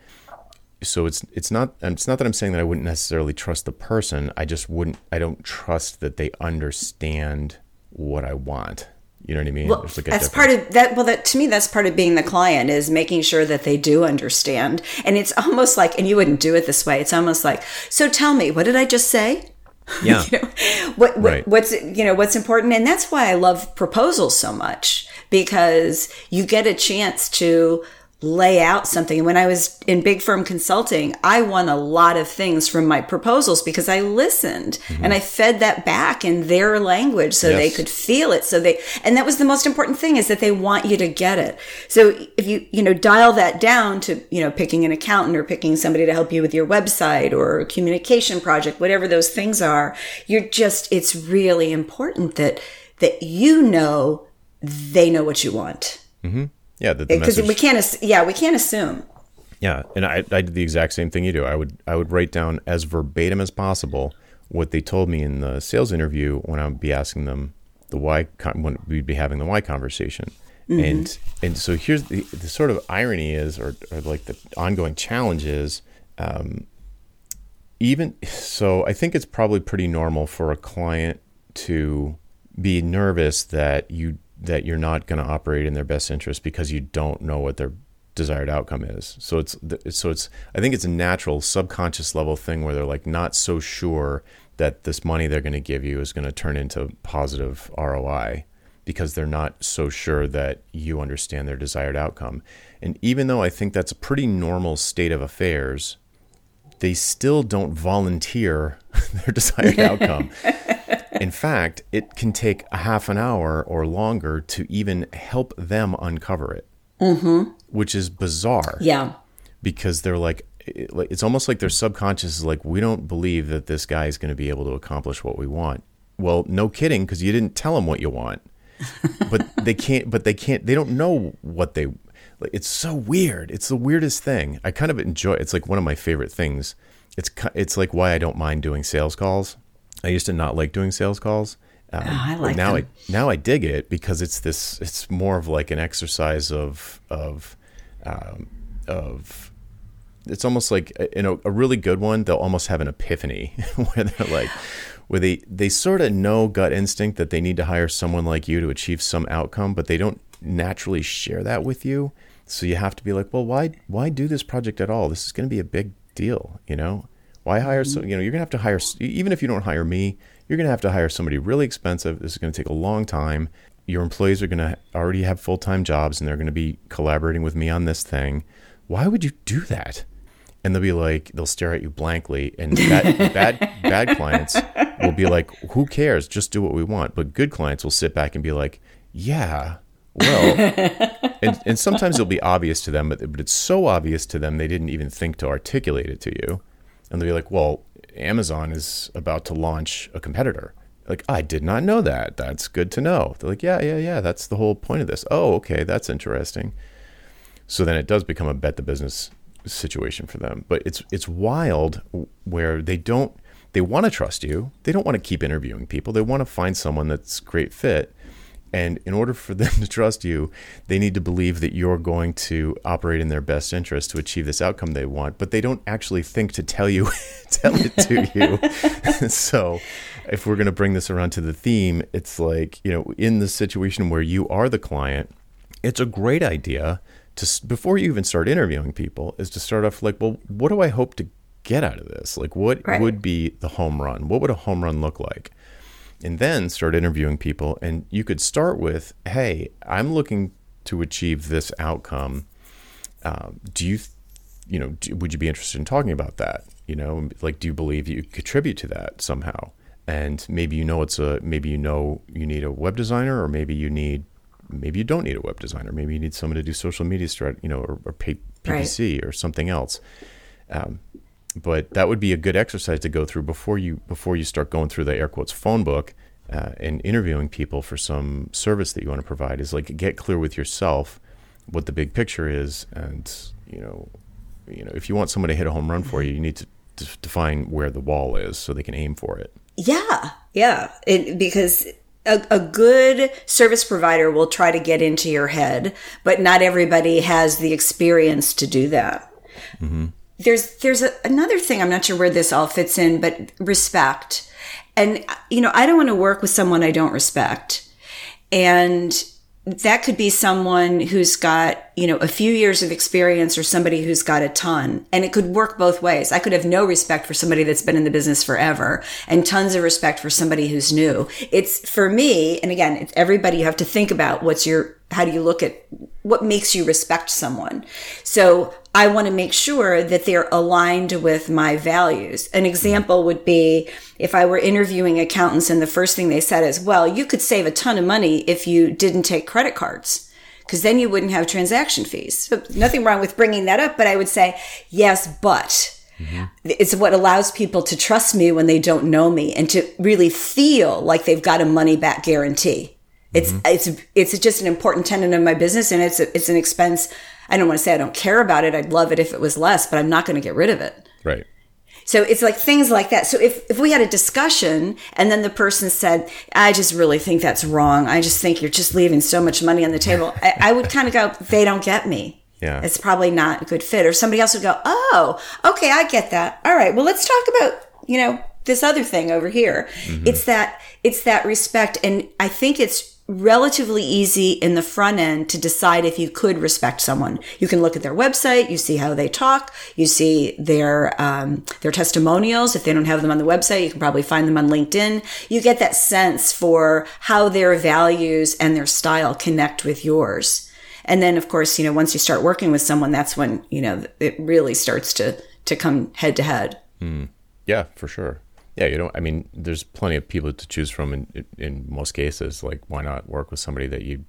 So it's it's not it's not that I'm saying that I wouldn't necessarily trust the person. I just wouldn't I don't trust that they understand what I want. You know what I mean? Well, like that's part of that. Well, that to me, that's part of being the client is making sure that they do understand. And it's almost like, and you wouldn't do it this way. It's almost like, so tell me, what did I just say? Yeah. you know, what, what right. what's you know what's important, and that's why I love proposals so much because you get a chance to lay out something. When I was in big firm consulting, I won a lot of things from my proposals because I listened mm-hmm. and I fed that back in their language so yes. they could feel it. So they, and that was the most important thing is that they want you to get it. So if you, you know, dial that down to, you know, picking an accountant or picking somebody to help you with your website or communication project, whatever those things are, you're just, it's really important that, that you know they know what you want. Mm-hmm. Yeah, because we can't. Yeah, we can't assume. Yeah, and I, I did the exact same thing you do. I would I would write down as verbatim as possible what they told me in the sales interview when I would be asking them the why when we'd be having the why conversation. Mm-hmm. And and so here's the, the sort of irony is, or, or like the ongoing challenge is, um, even so, I think it's probably pretty normal for a client to be nervous that you that you're not going to operate in their best interest because you don't know what their desired outcome is. So it's so it's I think it's a natural subconscious level thing where they're like not so sure that this money they're going to give you is going to turn into positive ROI because they're not so sure that you understand their desired outcome. And even though I think that's a pretty normal state of affairs, they still don't volunteer their desired outcome. In fact, it can take a half an hour or longer to even help them uncover it, mm-hmm. which is bizarre. Yeah. Because they're like, it's almost like their subconscious is like, we don't believe that this guy is going to be able to accomplish what we want. Well, no kidding, because you didn't tell them what you want. but they can't, but they can't, they don't know what they, it's so weird. It's the weirdest thing. I kind of enjoy, it's like one of my favorite things. It's, it's like why I don't mind doing sales calls I used to not like doing sales calls. Um, oh, I like now them. I now I dig it because it's this. It's more of like an exercise of of um, of. It's almost like you know a really good one. They'll almost have an epiphany where they're like, where they they sort of know gut instinct that they need to hire someone like you to achieve some outcome, but they don't naturally share that with you. So you have to be like, well, why why do this project at all? This is going to be a big deal, you know. Why hire so mm-hmm. you know you're gonna have to hire even if you don't hire me, you're gonna have to hire somebody really expensive. This is gonna take a long time. Your employees are gonna already have full time jobs and they're gonna be collaborating with me on this thing. Why would you do that? And they'll be like, they'll stare at you blankly. And bad, bad, bad clients will be like, who cares? Just do what we want. But good clients will sit back and be like, yeah, well, and, and sometimes it'll be obvious to them, but, but it's so obvious to them they didn't even think to articulate it to you and they'll be like, well, Amazon is about to launch a competitor. Like, I did not know that. That's good to know. They're like, yeah, yeah, yeah. That's the whole point of this. Oh, okay, that's interesting. So then it does become a bet the business situation for them. But it's it's wild where they don't they want to trust you. They don't want to keep interviewing people. They want to find someone that's great fit. And in order for them to trust you, they need to believe that you're going to operate in their best interest to achieve this outcome they want. But they don't actually think to tell you, tell it to you. so, if we're going to bring this around to the theme, it's like you know, in the situation where you are the client, it's a great idea to before you even start interviewing people is to start off like, well, what do I hope to get out of this? Like, what right. would be the home run? What would a home run look like? And then start interviewing people. And you could start with, "Hey, I'm looking to achieve this outcome. Um, do you, you know, do, would you be interested in talking about that? You know, like, do you believe you contribute to that somehow? And maybe you know it's a, maybe you know you need a web designer, or maybe you need, maybe you don't need a web designer. Maybe you need someone to do social media strat, you know, or, or pay PPC right. or something else. Um, but that would be a good exercise to go through before you before you start going through the air quotes phone book uh, and interviewing people for some service that you want to provide is like get clear with yourself what the big picture is and you know you know if you want someone to hit a home run for you you need to, to define where the wall is so they can aim for it yeah yeah it, because a, a good service provider will try to get into your head, but not everybody has the experience to do that. Mm-hmm. There's there's a, another thing I'm not sure where this all fits in, but respect. And you know, I don't want to work with someone I don't respect. And that could be someone who's got, you know, a few years of experience or somebody who's got a ton. And it could work both ways. I could have no respect for somebody that's been in the business forever and tons of respect for somebody who's new. It's for me, and again, it's everybody you have to think about what's your, how do you look at what makes you respect someone? So I want to make sure that they're aligned with my values. An example would be if I were interviewing accountants and the first thing they said is, well, you could save a ton of money if you didn't take credit cards because then you wouldn't have transaction fees. So nothing wrong with bringing that up, but I would say, yes, but. Mm-hmm. It's what allows people to trust me when they don't know me and to really feel like they've got a money back guarantee. It's, mm-hmm. it's, it's just an important tenet of my business and it's, a, it's an expense I don't want to say I don't care about it. I'd love it if it was less, but I'm not going to get rid of it. Right. So it's like things like that. So if, if we had a discussion and then the person said, I just really think that's wrong. I just think you're just leaving so much money on the table. I, I would kind of go, they don't get me. Yeah. It's probably not a good fit. Or somebody else would go, Oh, okay, I get that. All right. Well, let's talk about, you know, this other thing over here. Mm-hmm. It's that, it's that respect. And I think it's relatively easy in the front end to decide if you could respect someone. You can look at their website, you see how they talk, you see their um, their testimonials. If they don't have them on the website, you can probably find them on LinkedIn. You get that sense for how their values and their style connect with yours. And then, of course, you know, once you start working with someone, that's when you know it really starts to to come head to head. Mm. Yeah, for sure. Yeah, you know, I mean, there's plenty of people to choose from in in most cases. Like, why not work with somebody that you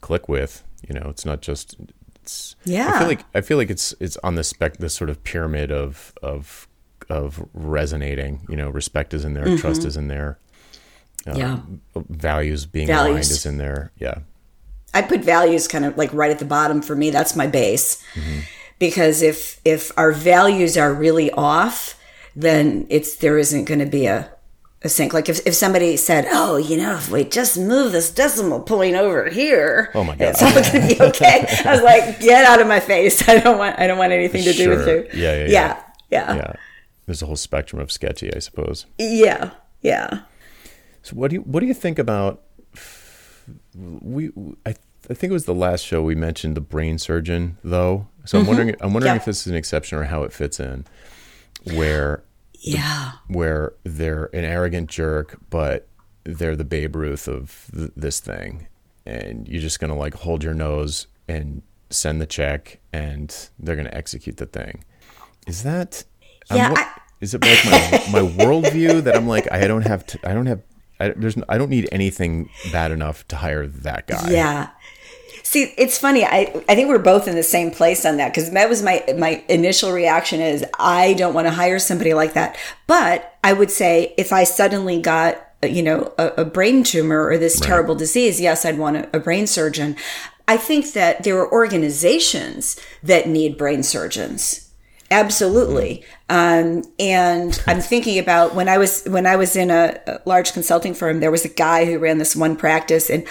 click with? You know, it's not just. It's, yeah. I feel like I feel like it's it's on the spec this sort of pyramid of of of resonating. You know, respect is in there, mm-hmm. trust is in there. Um, yeah. Values being values. aligned is in there. Yeah. I put values kind of like right at the bottom for me. That's my base. Mm-hmm. Because if if our values are really off, then it's there isn't going to be a a sync. Like if, if somebody said, "Oh, you know, if we just move this decimal point over here, oh my god, it's all going to be okay." I was like, "Get out of my face! I don't want I don't want anything to sure. do with you." Yeah, yeah, yeah, yeah, yeah. Yeah. There's a whole spectrum of sketchy, I suppose. Yeah, yeah. So what do you what do you think about? We I I think it was the last show we mentioned the brain surgeon though. So I'm mm-hmm. wondering I'm wondering yeah. if this is an exception or how it fits in where yeah. where they're an arrogant jerk but they're the babe ruth of th- this thing. And you're just to like hold your nose and send the check and they're to execute the thing. Is that yeah I, is it like my, my worldview that i'm like i don't have to i don't have I, there's I don't need anything bad enough to hire that guy. Yeah, See, it's funny. I, I think we're both in the same place on that because that was my my initial reaction is I don't want to hire somebody like that. But I would say if I suddenly got you know a, a brain tumor or this right. terrible disease, yes, I'd want a, a brain surgeon. I think that there are organizations that need brain surgeons. Absolutely. Um, and I'm thinking about when I was when I was in a, a, large consulting firm, there was a guy who ran this one practice, and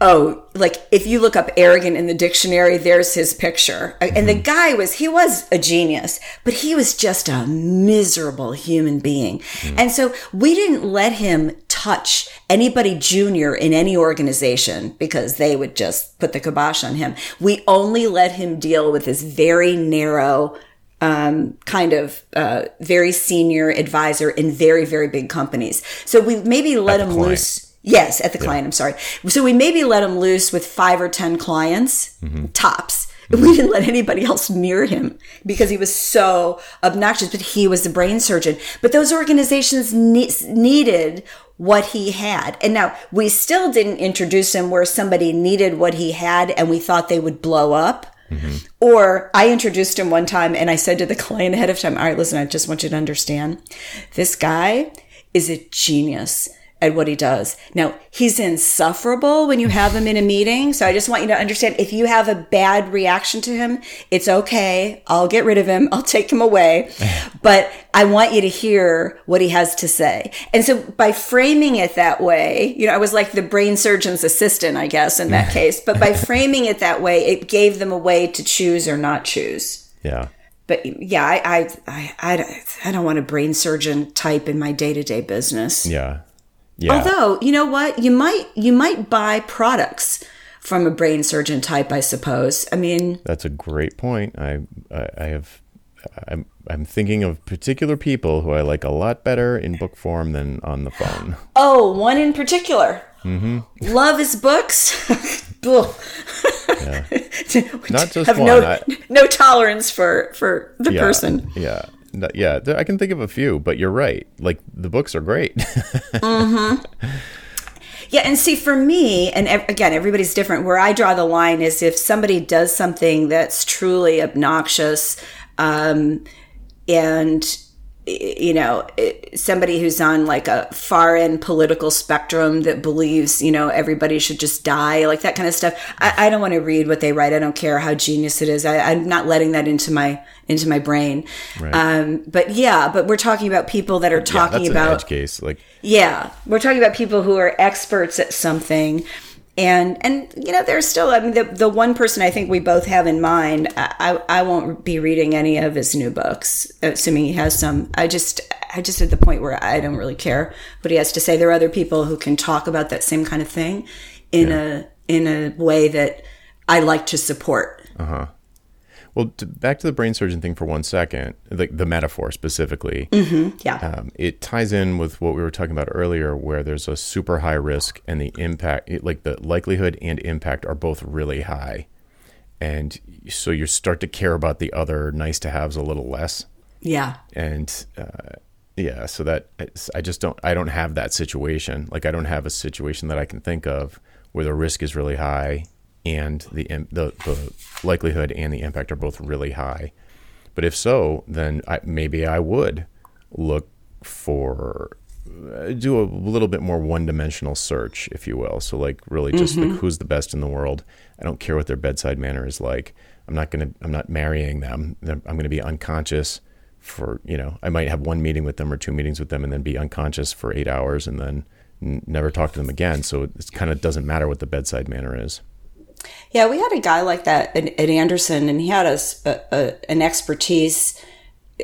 oh, like if you look up arrogant in the dictionary, there's his picture. And the guy was, he was a genius, but he was just a miserable human being. Mm. And so we didn't let him touch anybody junior in any organization because they would just put the kibosh on him. We only let him deal with this very narrow, um, kind of uh, very senior advisor in very, very big companies. So we maybe let him loose Yes, at the client. Yeah. I'm sorry. So we maybe let him loose with five or 10 clients, mm-hmm. tops. Mm-hmm. We didn't let anybody else near him because he was so obnoxious, but he was the brain surgeon. But those organizations ne- needed what he had. And now we still didn't introduce him where somebody needed what he had and we thought they would blow up. Mm-hmm. Or I introduced him one time and I said to the client ahead of time, all right, listen, I just want you to understand this guy is a genius at what he does. Now, he's insufferable when you have him in a meeting. So I just want you to understand if you have a bad reaction to him, it's okay. I'll get rid of him. I'll take him away. but I want you to hear what he has to say. And so by framing it that way, you know, I was like the brain surgeon's assistant, I guess, in that case. But by framing it that way, it gave them a way to choose or not choose. Yeah. But yeah, I, I, I, I, I don't want a brain surgeon type in my day to day business. Yeah. Yeah. Although, you know what? You might, you might buy products from a brain surgeon type, I suppose. I mean, That's a great point. I I, I have I'm I'm thinking of particular people who I like a lot better in book form than on the phone. oh, one in particular. Mm-hmm. Love his books. Ugh. Not just have one. no I- no tolerance for for the yeah, person. Yeah. Yeah, I can think of a few, but you're right. Like the books are great. Yeah, and see, for me, and again, everybody's different. Where I draw the line is if somebody does something that's truly obnoxious, um, and you know, somebody who's on like a far end political spectrum that believes, you know, everybody should just die, like that kind of stuff. I, I don't want to read what they write. I don't care how genius it is. I, I'm not letting that into my into my brain. Um, but yeah, but we're talking about people that are talking That's about case. Like yeah, we're talking about people who are experts at something. And and you know, there's still I mean the the one person I think we both have in mind, I I won't be reading any of his new books, assuming he has some. I just I just at the point where I don't really care what he has to say. There are other people who can talk about that same kind of thing in a in a way that I like to support. Uh-huh. Well, to, back to the brain surgeon thing for one second, like the metaphor specifically, Yeah. um, it ties in with what we were talking about earlier, where there's a super high risk and the impact, like the likelihood and impact are both really high. And so you start to care about the other nice to haves a little less. yeah. And uh, yeah, so that I just don't, I don't have that situation. Like I don't have a situation that I can think of where the risk is really high and the the, the likelihood and the impact are both really high. But if so, then I, maybe I would look for uh, do a little bit more one-dimensional search, if you will. So like really just like who's the best in the world. I don't care what their bedside manner is like. I'm not gonna I'm not marrying them. I'm gonna be unconscious for you know I might have one meeting with them or two meetings with them and then be unconscious for eight hours and then n- never talk to them again. So it kind of doesn't matter what the bedside manner is. Yeah, we had a guy like that at, at Andersen, and he had a, a- a- an expertise.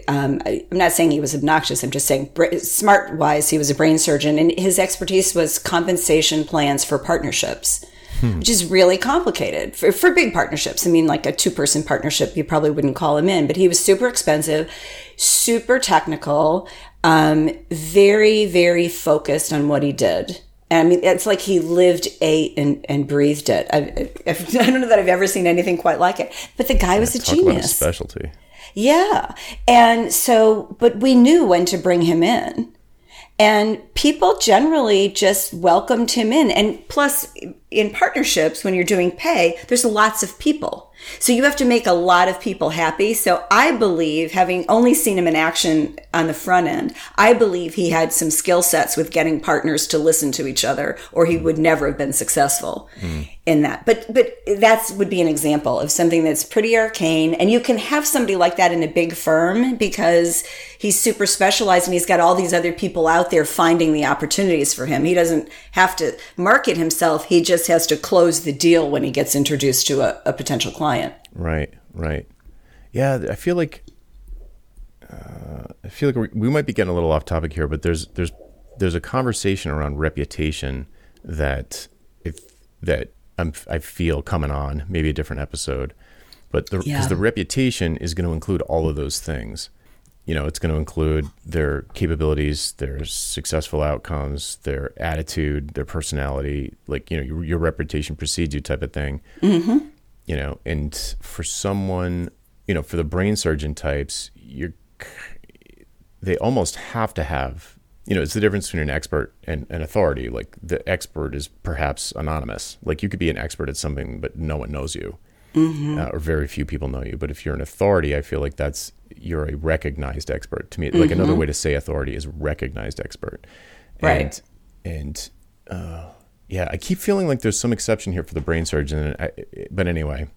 Um, I, I'm not saying he was obnoxious. I'm just saying smart wise. He was a brain surgeon, and his expertise was compensation plans for partnerships, which is really complicated for, for big partnerships. I mean, like a two person partnership, you probably wouldn't call him in, but he was super expensive, super technical, um, very very focused on what he did. And I mean, it's like he lived, ate, and, and breathed it. I, I, don't know that I've ever seen anything quite like it. But the guy was a about a genius. specialty. Yeah. And so, but we knew when to bring him in. And people generally just welcomed him in. And plus, in partnerships, when you're doing pay, there's lots of people. So you have to make a lot of people happy. So I believe, having only seen him in action on the front end, I believe he had some skill sets with getting partners to listen to each other, or he hmm. would never have been successful hmm. in that. But but that's would be an example of something that's pretty arcane. And you can have somebody like that in a big firm because he's super specialized and he's got all these other people out there finding the opportunities for him. He doesn't have to market himself. He just has to close the deal when he gets introduced to a, a potential client. Right, right. Yeah, I feel like uh, I feel like we might be getting a little off topic here, but there's there's there's a conversation around reputation that if that I'm I feel coming on maybe a different episode, but the because Yeah. the reputation is going to include all of those things. You know, it's going to include their capabilities, their successful outcomes, their attitude, their personality, like you know your, your reputation precedes you type of thing you know and for someone you know for the brain surgeon types you're they almost have to have you know it's the difference between an expert and an authority. Like the expert is perhaps anonymous. Like you could be an expert at something but no one knows you uh, or very few people know you. But if you're an authority i feel like that's you're a recognized expert to me. Like another way to say authority is recognized expert. Right. and and uh, yeah, I keep feeling like there's some exception here for the brain surgeon. But anyway,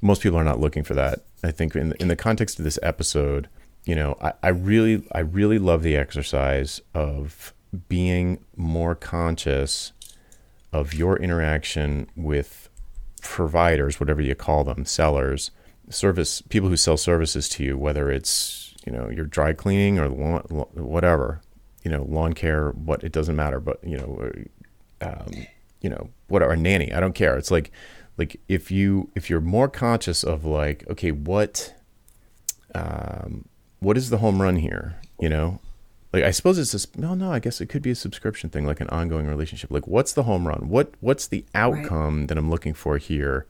most people are not looking for that. I think in in the context of this episode, you know, I, I really I really love the exercise of being more conscious of your interaction with providers, whatever you call them, sellers, service people who sell services to you, whether it's you know your dry cleaning or lawn, whatever, you know, lawn care, what it doesn't matter, but you know, um, you know, what? whatever, nanny, I don't care. It's like like if you if you're more conscious of like okay, what um, what is the home run here, you know? Like I suppose it's a no, no. I guess it could be a subscription thing, like an ongoing relationship. Like, what's the home run? What what's the outcome right. that I'm looking for here?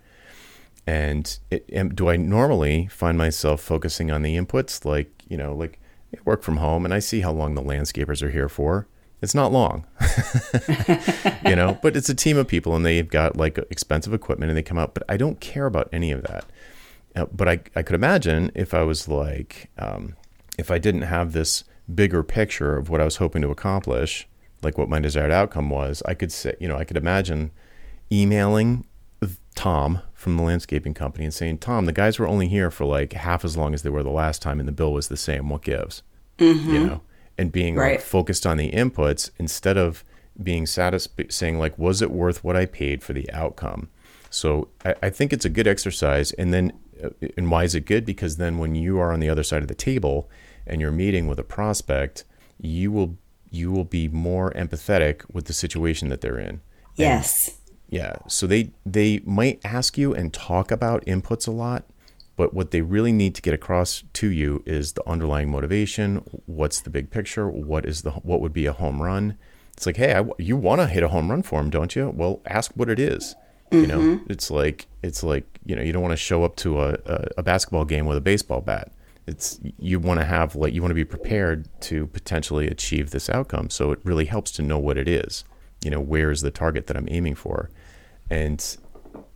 And it, am, do I normally find myself focusing on the inputs, like you know, like work from home, and I see how long the landscapers are here for. It's not long, you know, but it's a team of people, and they've got like expensive equipment, and they come out. But I don't care about any of that. Uh, but I I could imagine if I was like, um, if I didn't have this bigger picture of what I was hoping to accomplish, like what my desired outcome was, I could say, you know, I could imagine emailing Tom from the landscaping company and saying, Tom, the guys were only here for like half as long as they were the last time, and the bill was the same. What gives? Mm-hmm. You know, and being right. like focused on the inputs instead of being satisfied, saying like, was it worth what I paid for the outcome? So I, I think it's a good exercise. And then, uh, and why is it good? Because then when you are on the other side of the table and you're meeting with a prospect, you will you will be more empathetic with the situation that they're in. Yes. And yeah. So they they might ask you and talk about inputs a lot, but what they really need to get across to you is the underlying motivation. What's the big picture? What is the what would be a home run? It's like, hey, I, you want to hit a home run for them, don't you? Well, ask what it is. Mm-hmm. You know, mm-hmm. it's like it's like you know you don't want to show up to a, a, a basketball game with a baseball bat it's you want to have like you want to be prepared to potentially achieve this outcome so it really helps to know what it is you know where is the target that i'm aiming for and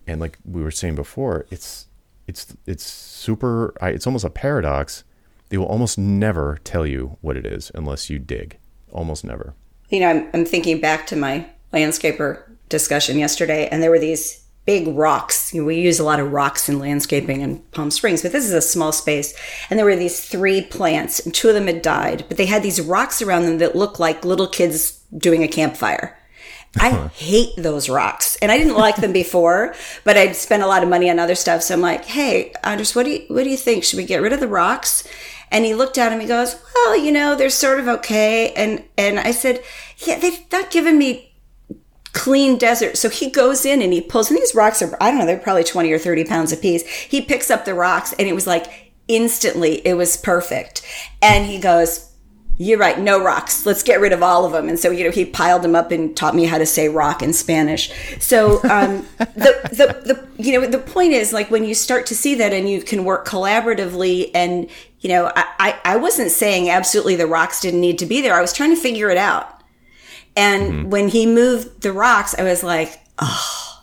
and like we were saying before it's it's it's super it's almost a paradox they will almost never tell you what it is unless you dig almost never you know i'm, I'm thinking back to my landscaper discussion yesterday and there were these big rocks. You know, we use a lot of rocks in landscaping in Palm Springs, but this is a small space. And there were these three plants, and two of them had died, but they had these rocks around them that looked like little kids doing a campfire. I hate those rocks, and I didn't like them before, but I'd spent a lot of money on other stuff. So I'm like, "Hey, Anders, what do you what do you think? Should we get rid of the rocks?" And he looked at him. He goes, "Well, you know, they're sort of okay." And and I said, "Yeah, they've not given me clean desert. So he goes in and he pulls, and these rocks are, I don't know, they're probably 20 or 30 pounds a piece. He picks up the rocks and it was like instantly, it was perfect. And he goes, you're right, no rocks. Let's get rid of all of them. And so, you know, he piled them up and taught me how to say rock in Spanish. So, um, the, the, the, you know, the point is like when you start to see that and you can work collaboratively and, you know, I, I wasn't saying absolutely the rocks didn't need to be there. I was trying to figure it out. And mm-hmm. when he moved the rocks, I was like, oh,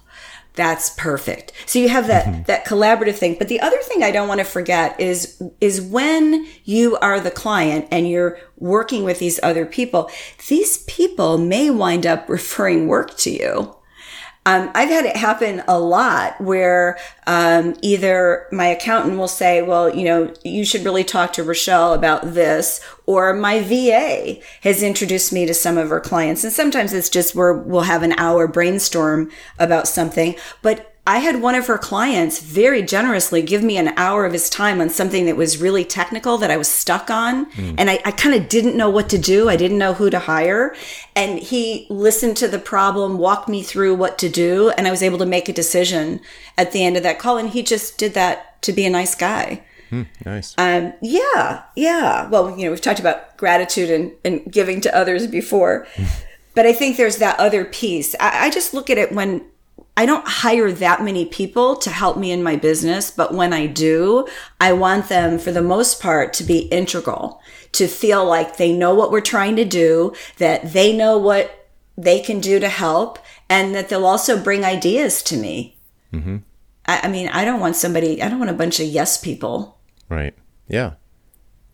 that's perfect. So you have that, mm-hmm. that collaborative thing. But the other thing I don't want to forget is, is when you are the client and you're working with these other people, these people may wind up referring work to you. Um, I've had it happen a lot where um, either my accountant will say, well, you know, you should really talk to Rochelle about this, or my VA has introduced me to some of her clients. And sometimes it's just where we'll have an hour brainstorm about something. But I had one of her clients very generously give me an hour of his time on something that was really technical that I was stuck on. Mm. And I, I kind of didn't know what to do. I didn't know who to hire. And he listened to the problem, walked me through what to do. And I was able to make a decision at the end of that call. And he just did that to be a nice guy. Hmm, nice. Um, yeah, yeah. Well, you know, we've talked about gratitude and, and giving to others before. but I think there's that other piece. I, I just look at it when I don't hire that many people to help me in my business, but when I do, I want them for the most part to be integral, to feel like they know what we're trying to do, that they know what they can do to help, and that they'll also bring ideas to me. Mm-hmm. I, I mean, I don't want somebody, I don't want a bunch of yes people. Right. Yeah.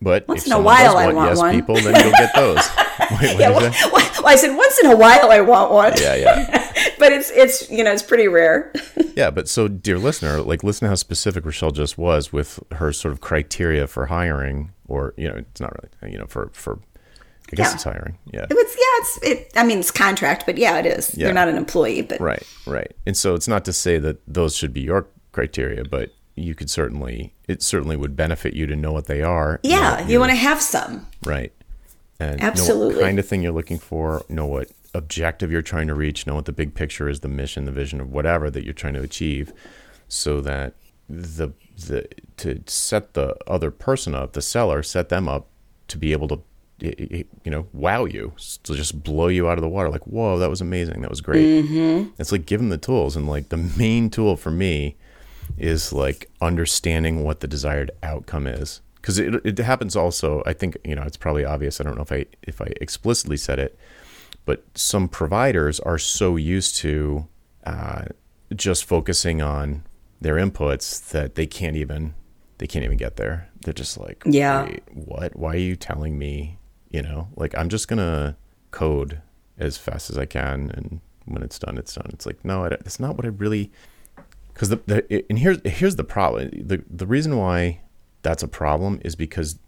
But Once if in a while I want, yes one. people, then you'll get those. Wait, Yeah, well, well, I said once in a while I want one. Yeah, yeah. but it's it's you know it's pretty rare. Yeah, but so dear listener, like listen to how specific Rochelle just was with her sort of criteria for hiring, or you know, it's not really, you know, for for I guess Yeah. it's hiring. Yeah. It's yeah, it's it. I mean, it's contract, but yeah, it is. Yeah. They're not an employee, but Right, right. And so it's not to say that those should be your criteria, but you could certainly it certainly would benefit you to know what they are. yeah, you want to have some. right. And know Absolutely. what kind of thing you're looking for, know what objective you're trying to reach, know what the big picture is, the mission, the vision of whatever that you're trying to achieve, so that the the to set the other person up, the seller, set them up to be able to you know wow you to just blow you out of the water. Like whoa that was amazing. That was great. Mm-hmm. It's like give them the tools and like the main tool for me is like understanding what the desired outcome is. Because it, it happens also i think you know it's probably obvious i don't know if i if i explicitly said it but some providers are so used to uh, just focusing on their inputs that they can't even they can't even get there. They're just like Yeah. What? Why are you telling me? You know like i'm just gonna code as fast as i can and when it's done it's done. It's like no it's not what i really because the, the and here's here's the problem. The the reason why that's a problem is because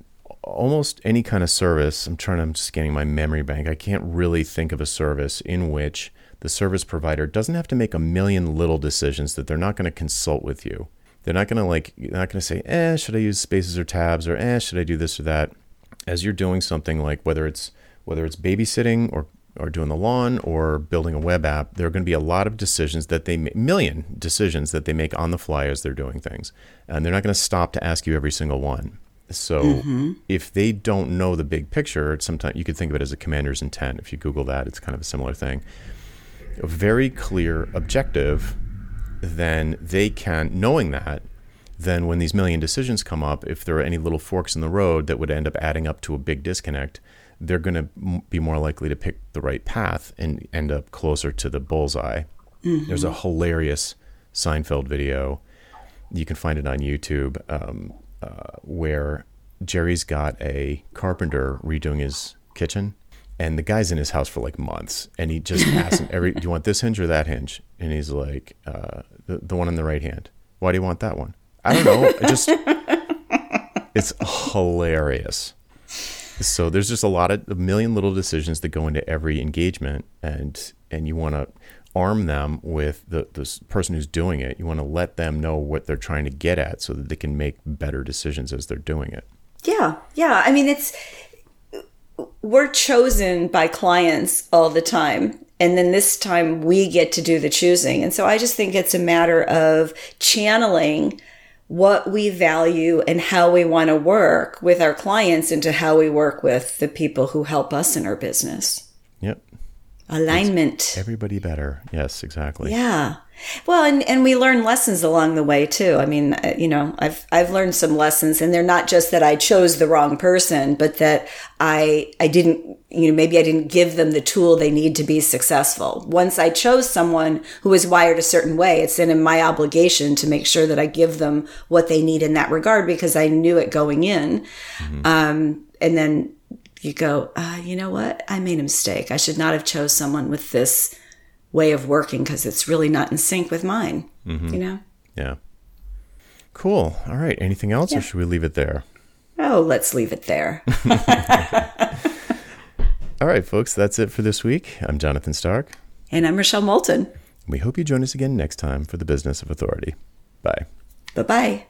almost any kind of service i'm trying i'm scanning my memory bank i can't really think of a service in which the service provider doesn't have to make a million little decisions that they're not going to consult with you. They're not going to like they're not going to say eh should i use spaces or tabs? or eh should i do this or that? As you're doing something like whether it's whether it's babysitting or or doing the lawn or building a web app, there are going to be a lot of decisions that they ma- million decisions that they make on the fly as they're doing things, and they're not going to stop to ask you every single one. So if they don't know the big picture, sometimes you could think of it as a commander's intent. If you Google that, it's kind of a similar thing. A very clear objective, then they can knowing that then when these million decisions come up, if there are any little forks in the road that would end up adding up to a big disconnect, they're going to be more likely to pick the right path and end up closer to the bullseye. There's a hilarious Seinfeld video. You can find it on YouTube um, uh, where Jerry's got a carpenter redoing his kitchen. And the guy's in his house for like months, and he just asks him every, "Do you want this hinge or that hinge?" And he's like, uh, "The the one on the right hand." Why do you want that one? I don't know. I just it's hilarious. So there's just a lot of a million little decisions that go into every engagement, and and you want to arm them with the the person who's doing it. You want to let them know what they're trying to get at, so that they can make better decisions as they're doing it. Yeah, yeah. I mean, it's we're chosen by clients all the time. And then this time we get to do the choosing. And so I just think it's a matter of channeling what we value and how we want to work with our clients into how we work with the people who help us in our business. Alignment. everybody better. Yes, exactly. Yeah. Well, and, and we learn lessons along the way too. I mean, uh, you know, I've I've learned some lessons, and they're not just that I chose the wrong person, but that I I didn't, you know, maybe I didn't give them the tool they need to be successful. Once I chose someone who is wired a certain way, it's then in my obligation to make sure that I give them what they need in that regard because I knew it going in. Um, and then you go, uh, you know what? I made a mistake. I should not have chose someone with this way of working because it's really not in sync with mine. You know? Yeah. Cool. All right. Anything else, or should we leave it there? Oh, let's leave it there. All right, folks. That's it for this week. I'm Jonathan Stark. and I'm Rochelle Moulton. We hope you join us again next time for the Business of Authority. Bye. Bye bye.